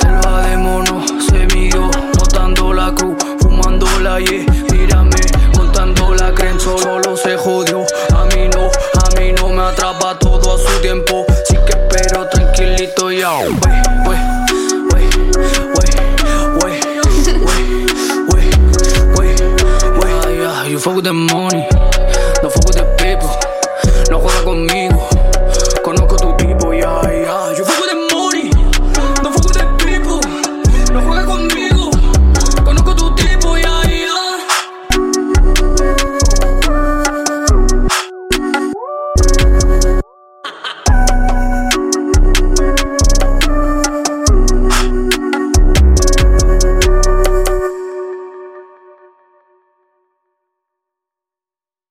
Selva de mono, semilló, montando la cruz, fumando la ye, mírame, montando la creen, solo se jodió. A mí no, a mí no me atrapa todo a su tiempo, sí que espero tranquilito ya. Wey, fuck with them no fuego de pepo, no juega conmigo. Conozco tu tipo, ya, yeah, ya. Yo fuego de Mori, no fuego de pepo, no juega conmigo. Conozco tu tipo, ya, yeah, ya.